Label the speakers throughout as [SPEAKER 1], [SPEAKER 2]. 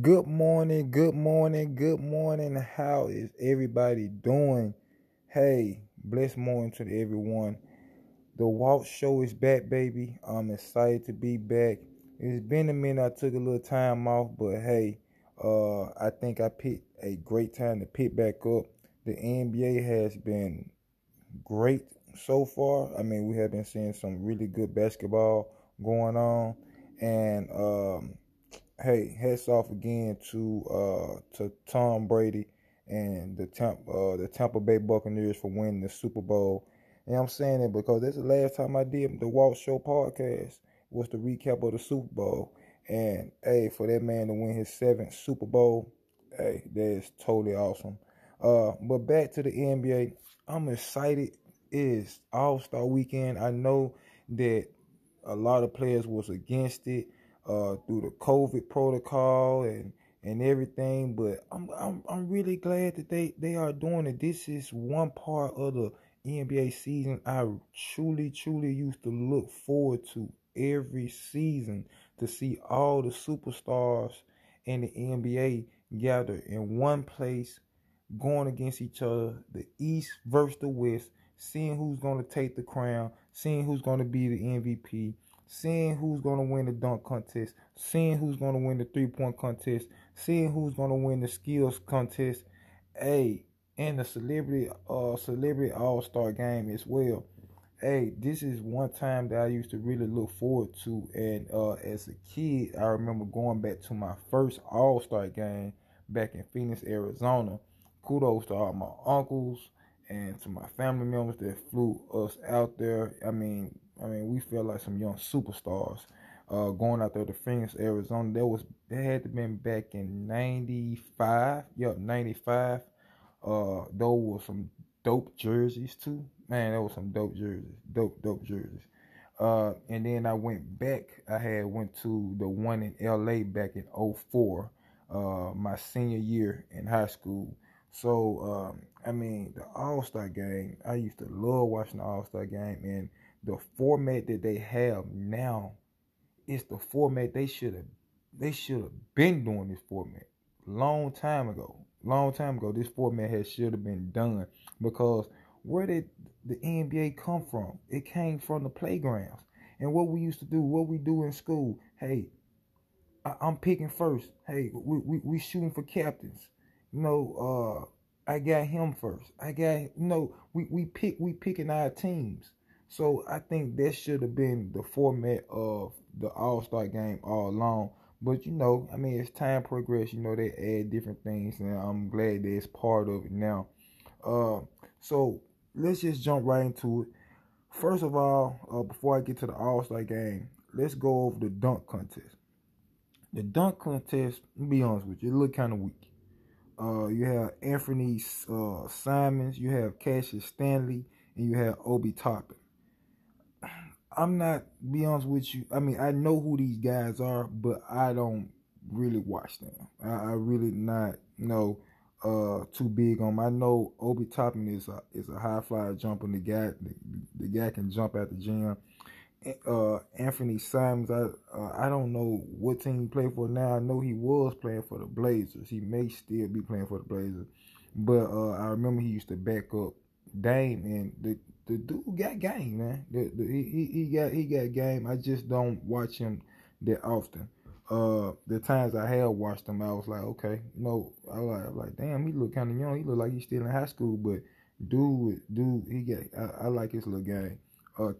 [SPEAKER 1] Good morning, good morning, good morning. How is everybody doing? Hey, blessed morning to everyone. The Walk Show is back, baby. I'm excited to be back. It's been a minute. I took a little time off, but hey, uh, I think I picked a great time to pick back up. The NBA has been great so far. I mean, we have been seeing some really good basketball going on, and um, hey, hats off again to uh to Tom Brady and the Tampa uh, the Tampa Bay Buccaneers for winning the Super Bowl. And I'm saying it because that's the last time I did the Walk Show podcast was the recap of the Super Bowl. And hey, for that man to win his seventh Super Bowl, hey, that is totally awesome. Uh, but back to the NBA, I'm excited. It is All Star Weekend. I know that a lot of players was against it uh, through the COVID protocol and and everything. But I'm I'm I'm really glad that they they are doing it. This is one part of the NBA season I truly truly used to look forward to every season to see all the superstars in the NBA gather in one place going against each other, the East versus the West, seeing who's going to take the crown, seeing who's going to be the MVP, seeing who's going to win the dunk contest, seeing who's going to win the three point contest, seeing who's going to win the skills contest. Hey, and the celebrity uh celebrity all star game as well. Hey, this is one time that I used to really look forward to, and uh, as a kid, I remember going back to my first All Star game back in Phoenix, Arizona. Kudos to all my uncles and to my family members that flew us out there. I mean, I mean, we felt like some young superstars uh, going out there to Phoenix, Arizona. That was that had to been back in '95. Yep, '95. Uh, those were some dope jerseys too. Man, that was some dope jerseys. Dope, dope jerseys. Uh, and then I went back. I had went to the one in LA back in 04, uh, my senior year in high school. So, um, I mean, the All Star game, I used to love watching the All Star game, and the format that they have now is the format they should have they should have been doing this format long time ago. Long time ago, this format has should have been done because where did the NBA come from? It came from the playgrounds. And what we used to do, what we do in school, hey, I, am picking first. Hey, we, we, we shooting for captains. Know, uh, I got him first. I got know, we, we pick we picking our teams. So I think that should have been the format of the All Star game all along. But you know, I mean, as time progress, you know, they add different things, and I'm glad that it's part of it now. Uh, so let's just jump right into it. First of all, uh, before I get to the All Star game, let's go over the dunk contest. The dunk contest, be honest with you, it looked kind of weak. Uh, you have Anthony uh, Simons, you have Cassius Stanley, and you have Obi Toppin. I'm not be honest with you. I mean, I know who these guys are, but I don't really watch them. I, I really not know uh too big on them. I know Obi Toppin is a is a high flyer jumper. The guy the, the guy can jump at the gym. Uh, Anthony Simons, I uh, I don't know what team he played for now. I know he was playing for the Blazers. He may still be playing for the Blazers, but uh, I remember he used to back up Dame, and the the dude got game, man. The, the, he he got he got game. I just don't watch him that often. Uh, the times I have watched him, I was like, okay, no, I like, I'm like, damn, he look kind of young. He look like he's still in high school, but dude, dude, he got. I, I like his little game. Uh,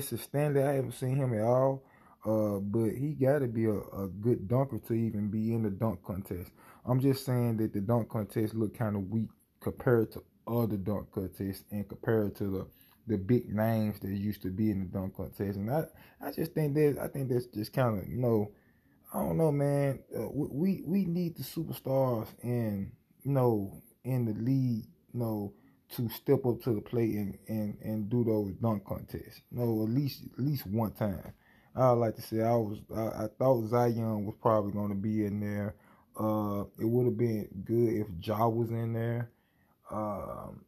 [SPEAKER 1] Stanley, I haven't seen him at all. Uh, but he got to be a, a good dunker to even be in the dunk contest. I'm just saying that the dunk contest look kind of weak compared to other dunk contests and compared to the the big names that used to be in the dunk contest. And I, I just think that I think that's just kind of you know, I don't know, man. Uh, we we need the superstars and you know in the league, you know, to step up to the plate and and and do those dunk contests. You know, at least at least one time. I like to say I was I, I thought Zion was probably going to be in there. Uh, it would have been good if Ja was in there. Um,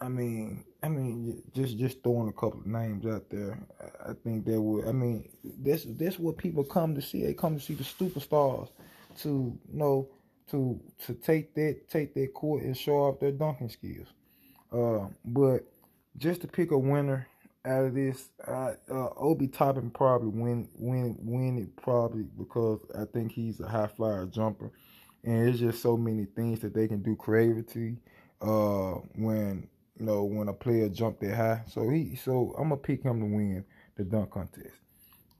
[SPEAKER 1] I mean, I mean, just just throwing a couple of names out there. I think that would. I mean, this this what people come to see. They come to see the superstars, to you know to to take that take that court and show off their dunking skills. Uh, but just to pick a winner out of this, uh, uh, Obi Toppin probably win win win it probably because I think he's a high flyer jumper, and there's just so many things that they can do creatively. Uh, when you know when a player jumped that high, so he so I'm gonna pick him to win the dunk contest.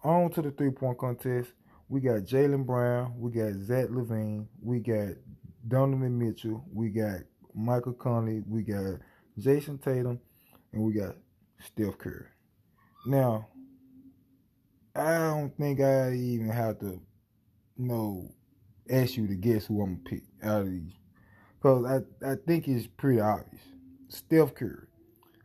[SPEAKER 1] On to the three point contest. We got Jaylen Brown, we got Zach LaVine, we got Donovan Mitchell, we got Michael Conley, we got Jayson Tatum, and we got Steph Curry. Now, I don't think I even have to, you know, ask you to guess who I'm gonna pick out of these, because I I think it's pretty obvious. Steph Curry.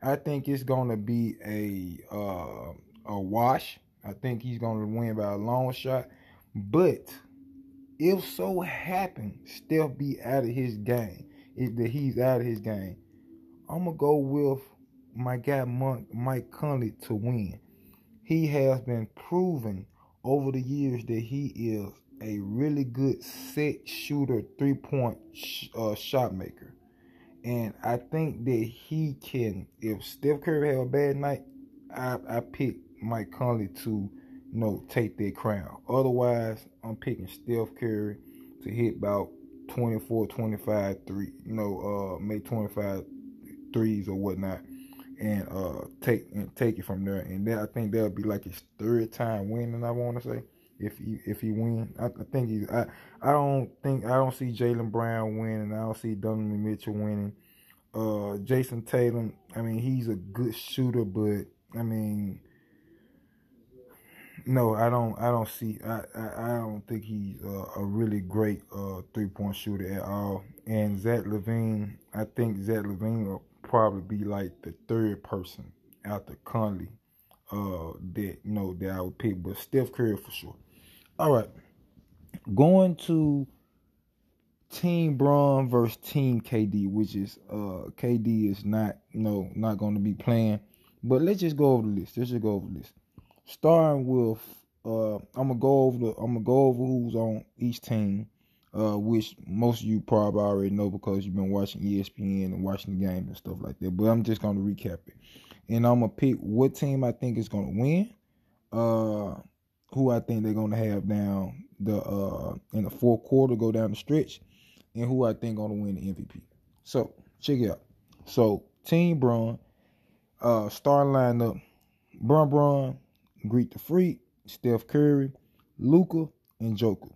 [SPEAKER 1] I think it's gonna be a uh, a wash. I think he's gonna win by a long shot. But if so happen Steph be out of his game, if that he's out of his game, I'm gonna go with my guy Monk Mike Conley to win. He has been proven over the years that he is a really good set shooter, three point sh- uh, shot maker. And I think that he can, if Steph Curry have a bad night, I, I pick Mike Conley to you know, take that crown. Otherwise, I'm picking Steph Curry to hit about 24, 25 three, you know, uh, make 25 threes or whatnot, and uh, take and take it from there. And then I think that'll be like his third time winning. I want to say if he if he win, I, I think he's. I I don't think I don't see Jaylen Brown winning. I don't see Donovan Mitchell winning. Uh, Jayson Tatum. I mean, he's a good shooter, but I mean no, I don't. I don't see. I I, I don't think he's a, a really great uh, three point shooter at all. And Zach LaVine. I think Zach LaVine will probably be like the third person after Conley uh, that you know that I would pick, but Steph Curry for sure. All right, going to Team Bron versus Team KD, which is uh KD is not you know not going to be playing. But let's just go over the list. Let's just go over the list starting with uh, I'm gonna go over the I'm gonna go over who's on each team, uh, which most of you probably already know because you've been watching ESPN and watching the game and stuff like that. But I'm just gonna recap it, and I'm gonna pick what team I think is gonna win, uh, who I think they're gonna have down the uh in the fourth quarter, go down the stretch, and who I think gonna win the MVP. So check it out. So Team Bron, uh, star lineup, Bron Bron, Greek the Freak, Steph Curry, Luka, and Joker.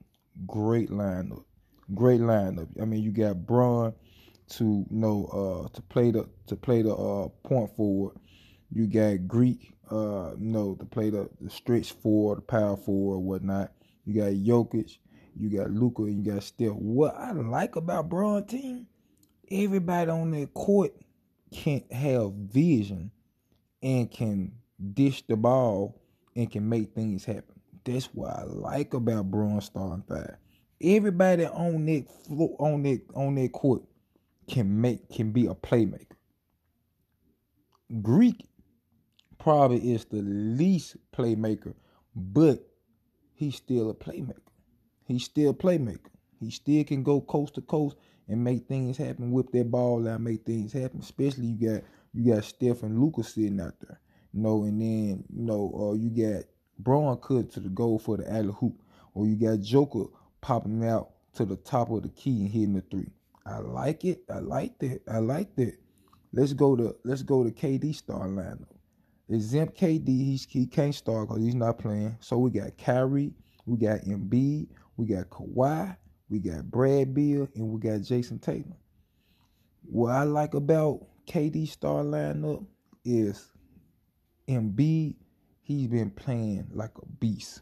[SPEAKER 1] Great lineup. Great lineup. I mean, you got Bron to you know uh to play the to play the uh point forward. You got Greek uh know to play the, the stretch four, the power forward, whatnot. You got Jokic, you got Luka, you got Steph. What I like about Bron team, everybody on that court can have vision and can dish the ball and can make things happen. That's what I like about Bron starting five. Everybody on that floor, on that on that court can make can be a playmaker. Greek probably is the least playmaker, but he's still a playmaker. He's still a playmaker. He still can go coast to coast and make things happen, whip that ball out, make things happen. Especially you got you got Steph and Lucas sitting out there. You know, and then you know, uh, you got Bron cut to the goal for the alley hoop, or you got Joker popping out to the top of the key and hitting the three. I like it. I like that. I like that. Let's go to let's go to KD star lineup. Exempt KD, he's, he can't start because he's not playing. So we got Kyrie, we got Embiid, we got Kawhi, we got Brad Beal, and we got Jayson Tatum. What I like about KD star lineup is Embiid, he's been playing like a beast,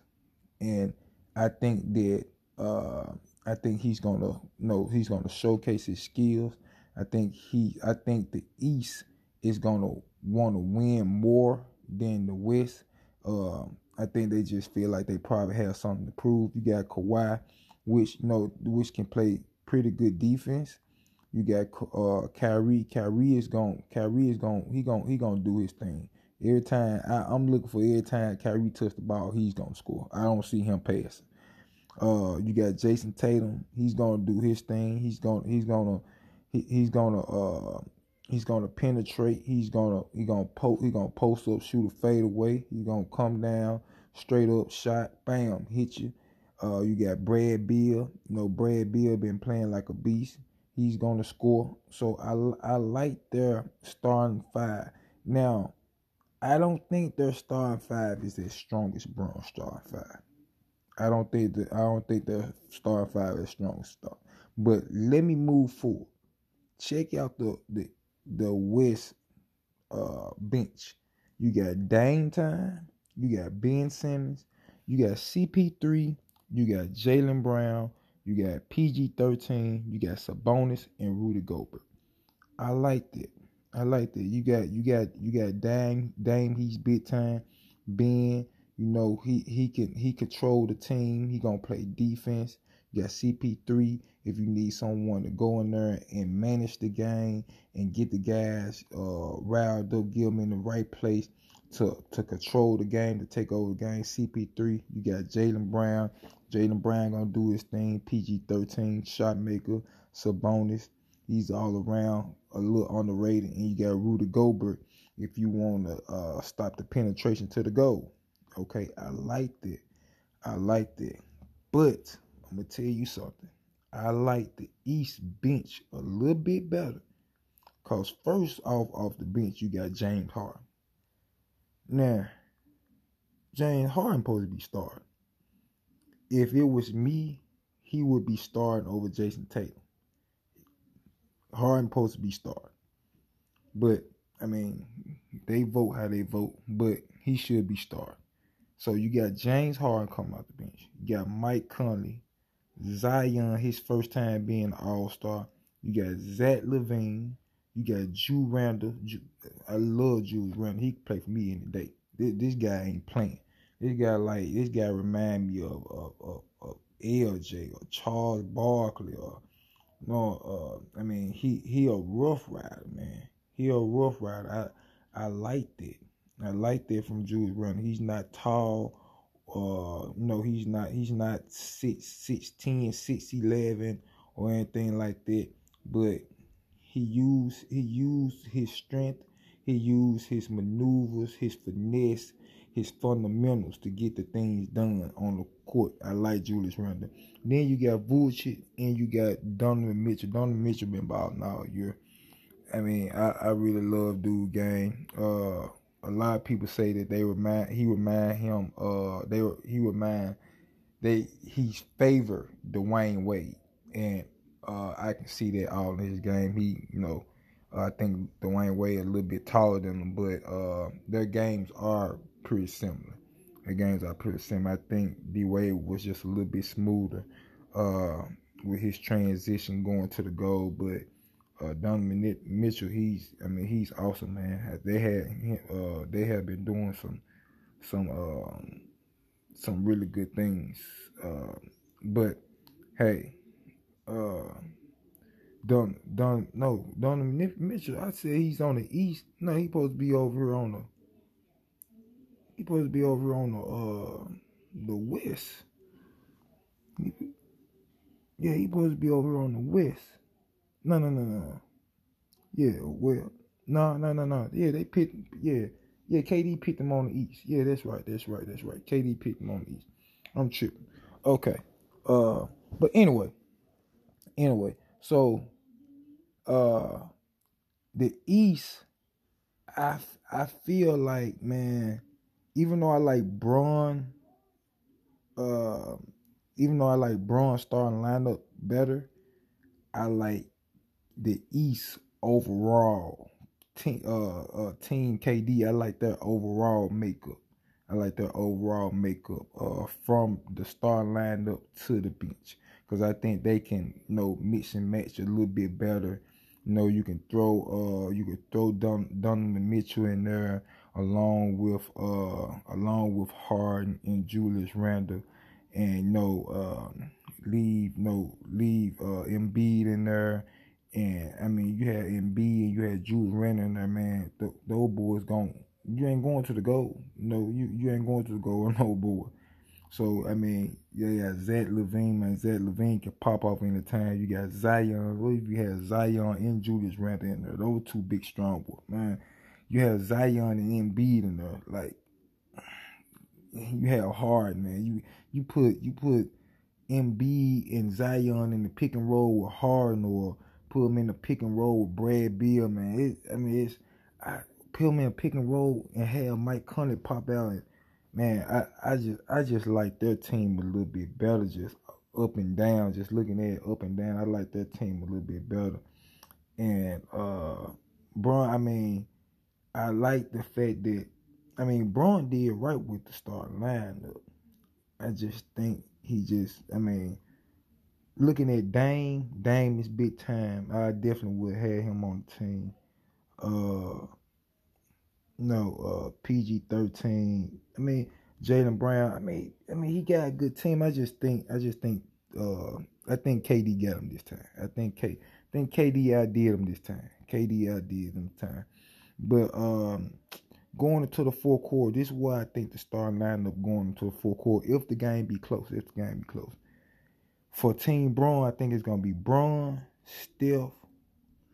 [SPEAKER 1] and I think that uh, I think he's gonna know he's gonna showcase his skills. I think he I think the East is gonna want to win more than the West. Um, I think they just feel like they probably have something to prove. You got Kawhi, which you know which can play pretty good defense. You got uh Kyrie. Kyrie is going. Kyrie is going. He going. He gonna do his thing. Every time I, am looking for every time Kyrie touch the ball, he's gonna score. I don't see him passing. Uh, you got Jayson Tatum. He's gonna do his thing. He's gonna he's gonna he, he's gonna uh he's gonna penetrate. He's gonna he gonna post he gonna post up, shoot a fade away. He's gonna come down straight up shot, bam, hit you. Uh, you got Brad Beal. You know Brad Beal been playing like a beast. He's gonna score. So I I like their starting five. Now, I don't think their starting five is their strongest Brown starting five. I don't think that I don't think their starting five is strongest start. But let me move forward. Check out the the the West uh, bench. You got Dame Time, you got Ben Simmons, you got CP3, you got Jaylen Brown, you got PG13, you got Sabonis and Rudy Gobert. I like that. I like that. You got you got you got Dame Dame. He's big time. Ben, you know he he can he control the team. He gonna play defense. Got CP3 if you need someone to go in there and manage the game and get the guys uh, riled up, give them in the right place to to control the game, to take over the game. CP3, you got Jaylen Brown. Jaylen Brown gonna do his thing. PG13 shot maker. Sabonis, he's all around a little underrated, and you got Rudy Gobert if you want to uh, stop the penetration to the goal. Okay, I liked it. I liked it, But I'm gonna tell you something. I like the East bench a little bit better. Cause first off off the bench you got James Harden. Now, James Harden supposed to be starting. If it was me, he would be starting over Jayson Tatum. Harden supposed to be starting. But I mean, they vote how they vote, but he should be starting. So you got James Harden coming out the bench. You got Mike Conley, Zion, his first time being All Star. You got Zach LaVine. You got Ju Randle. I love Julius Randle. He play for me any day. This, this guy ain't playing. This guy like this guy remind me of of, of, of LJ or Charles Barkley or no. Uh, I mean he he a rough rider, man. He a rough rider. I I liked it. I liked it from Julius Randle. He's not tall uh know he's not he's not six six ten six eleven or anything like that. But he used he used his strength he used his maneuvers his finesse his fundamentals to get the things done on the court. I like julius randle. Then you got Vucevic and you got donovan mitchell. Donovan mitchell been balling all year. I mean i, I really love dude game. Uh a lot of people say that they remind he remind him uh they he remind they he's favor Dwyane Wade and uh I can see that all in his game. He you know I think Dwyane Wade a little bit taller than him, but uh their games are pretty similar. Their games are pretty similar. I think D Wade was just a little bit smoother uh with his transition going to the goal, but uh, Donovan Mitchell, he's I mean he's awesome, man. They had uh, they have been doing some some um, some really good things. Uh, but hey, uh, Don Don no Donovan Mitchell. I said he's on the east. No, he's supposed to be over on the. He supposed to be over on the uh the west. Yeah, he supposed to be over on the west. No, no, no, no. Yeah, well, no, no, no, no. Yeah, they picked. Yeah, yeah. KD picked them on the East. Yeah, that's right. That's right. That's right. KD picked them on the East. I'm tripping. Okay. Uh, but anyway, anyway. So, uh, the East, I I feel like man, even though I like Bron, uh, even though I like Bron starting lineup better, I like the East overall team uh, uh team KD. I like their overall makeup. I like their overall makeup uh from the start lineup to the bench because I think they can you know mix and match a little bit better. You know, you can throw uh you can throw Don Donovan Mitchell in there along with uh along with Harden and Julius Randle and you know uh, leave you no know, leave uh Embiid in there and I mean, you had Embiid and you had Jules Renner in there, man. The, those boys going you ain't going to the goal. No, you you ain't going to the goal no boy. So I mean, yeah, yeah, Zach LaVine, man. Zach LaVine can pop off any time. You got Zion. What if you had Zion and Julius Randle in there? Those two big strong boys, man. You have Zion and Embiid in there. Like you have hard, man. You you put you put Embiid and Zion in the pick and roll with Harden or put him in the pick and roll with Brad Beal, man. It, I mean, it's I put him in a pick and roll and have Mike Conley pop out and man, I, I just I just like their team a little bit better, just up and down, just looking at it up and down. I like their team a little bit better. And uh Bron, I mean, I like the fact that I mean Bron did right with the starting lineup. I just think he just I mean looking at Dame, Dame is big time. I definitely would have him on the team. Uh no, uh, PG thirteen. I mean, Jaylen Brown. I mean, I mean, he got a good team. I just think, I just think, uh, I think KD got him this time. I think K, I think KD outdid him this time. KD outdid him this time. But um, going into the fourth quarter, this is why I think the starting lineup going into the fourth quarter. If the game be close, if the game be close, for Team Bron, I think it's gonna be Bron, Steph,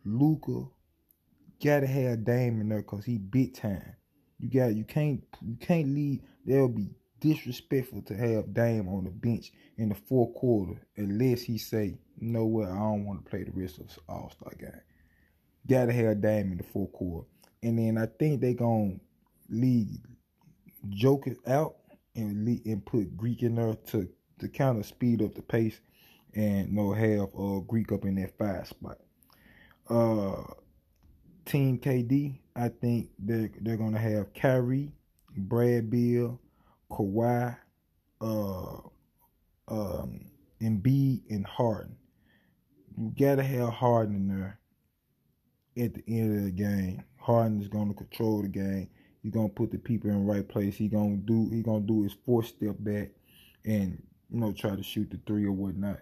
[SPEAKER 1] Luka. gotta have Dame in there because he big time. You got you can't you can't leave. They'll be disrespectful to have Dame on the bench in the fourth quarter unless he say, you know what, I don't want to play the rest of the All Star game. Gotta have Dame in the fourth quarter, and then I think they gonna leave Joker out and leave, and put Greek in there to to kind of speed up the pace and you know have uh, Greek up in that five spot. Uh, Team KD, I think they're they're gonna have Kyrie, Brad Beal, Kawhi, uh, um, Embiid, and Harden. You gotta have Harden in there at the end of the game. Harden is gonna control the game. He's gonna put the people in the right place. He gonna do he gonna do his four step back and you know try to shoot the three or whatnot.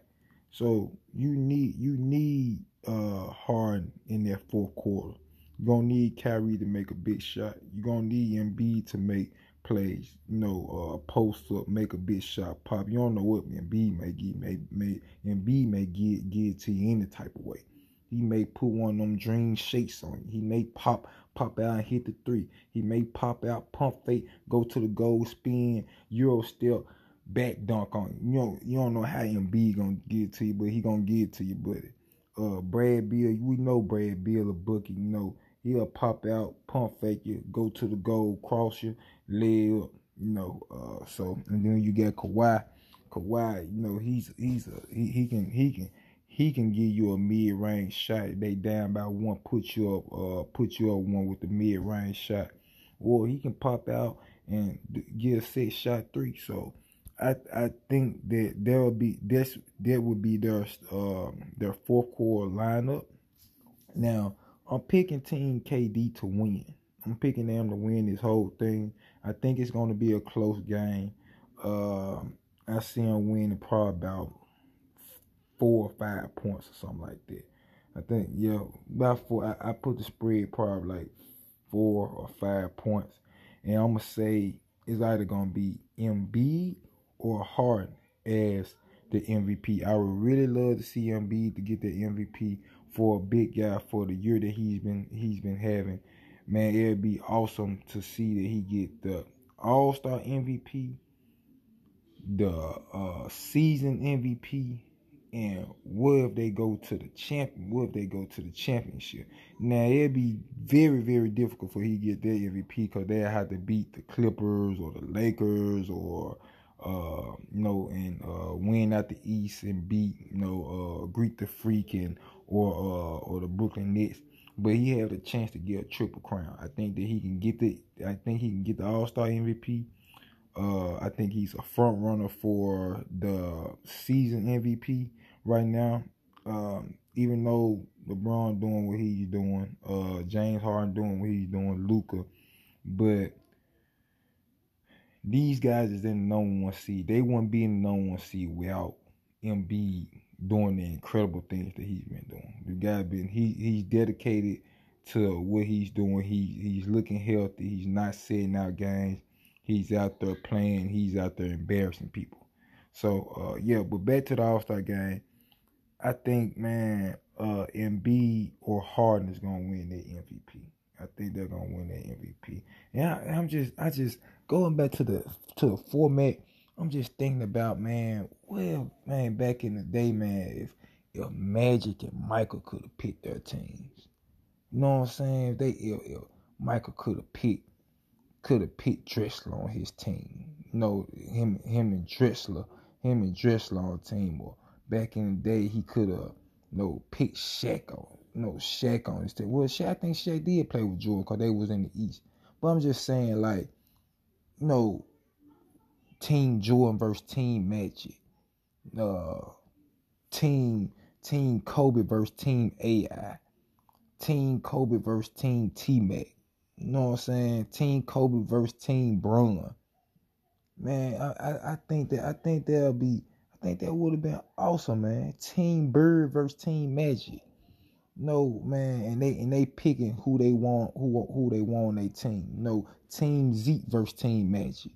[SPEAKER 1] So you need you need uh Harden in that fourth quarter. You're gonna need Kyrie to make a big shot. You're gonna need Embiid to make plays. You know, uh, post up, make a big shot pop. You don't know what Embiid may get. May may Embiid may get get to you any type of way. He may put one of them dream shakes on you. He may pop pop out and hit the three. He may pop out, pump fake, go to the goal, spin, euro step, back dunk on you. You know, you don't know how Embiid gonna get to you, but he gonna get to you, buddy. Uh, Brad Beal, we know Brad Beal a bookie. You know, He'll pop out, pump fake you, go to the goal, cross you, lay up, you know. Uh, so and then you get Kawhi. Kawhi, you know, he's he's a he, he can he can he can give you a mid range shot. They down by one, put you up, uh, put you up one with the mid range shot, or he can pop out and get a six shot three. So I I think that there will be this that would be their um their fourth quarter lineup. Now I'm picking Team KD to win. I'm picking them to win this whole thing. I think it's going to be a close game. Uh, I see them winning probably about four or five points or something like that. I think, yeah, about four. I, I put the spread probably like four or five points. And I'm to say it's either to be Embiid or Harden as the MVP. I would really love to see Embiid to get the MVP for a big guy for the year that he's been he's been having. Man, it'd be awesome to see that he get the All Star MVP, the uh, season MVP, and what if they go to the champion? What if they go to the championship? Now it'd be very very difficult for he get that MVP because they have to beat the Clippers or the Lakers or uh, you know, and uh, win out the East and beat, you know, uh, Greek the Freak and or uh, or the Brooklyn Nets. But he had a chance to get a triple crown. I think that he can get the. I think he can get the All Star MVP. Uh, I think he's a front runner for the season MVP right now. Um, even though LeBron doing what he's doing, uh, James Harden doing what he's doing, Luka, but these guys is in the number one seed. They wouldn't be in the number one seed without Embiid doing the incredible things that he's been doing. The guy been he he's dedicated to what he's doing. He he's looking healthy. He's not sitting out games. he's out there playing, he's out there embarrassing people. So uh, yeah, but back to the All Star game. I think man, uh, Embiid or Harden is gonna win that MVP. I think they're gonna win that MVP. I, I'm just, I just going back to the to the format. I'm just thinking about man, well, man, back in the day, man, if if Magic and Michael could have picked their teams, you know what I'm saying? If they if, if Michael could have picked could have picked Drexler on his team. You know, him him and Drexler, him and Drexler on team. Or back in the day, he could have you know picked Shaq on, know, Shaq on his team. Well, Shaq, I think Shaq did play with Jordan because they was in the East. But I'm just saying, like, you know, Team Jordan versus Team Magic, uh, Team Team Kobe versus Team AI, Team Kobe versus Team T Mac. You know what I'm saying? Team Kobe versus Team Bron. Man, I, I, I think that I think that'll be I think that would have been awesome, man. Team Bird versus Team Magic. No man, and they and they picking who they want, who who they want on their team. No, Team Zeke versus Team Magic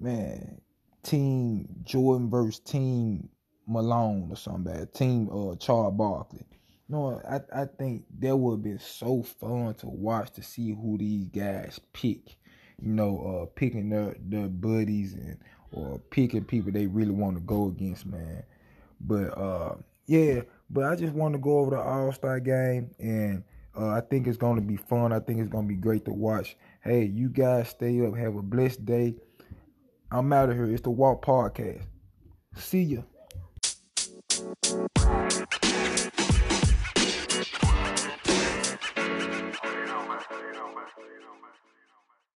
[SPEAKER 1] man, Team Jordan versus Team Malone or something bad. Team uh Charles Barkley. No, I I think that would have been so fun to watch to see who these guys pick. You know, uh picking their their buddies and or picking people they really want to go against, man. But uh yeah, but I just want to go over the All Star game and uh, I think it's going to be fun. I think it's going to be great to watch. Hey, you guys stay up. Have a blessed day. I'm out of here. It's the Walk Podcast. See ya.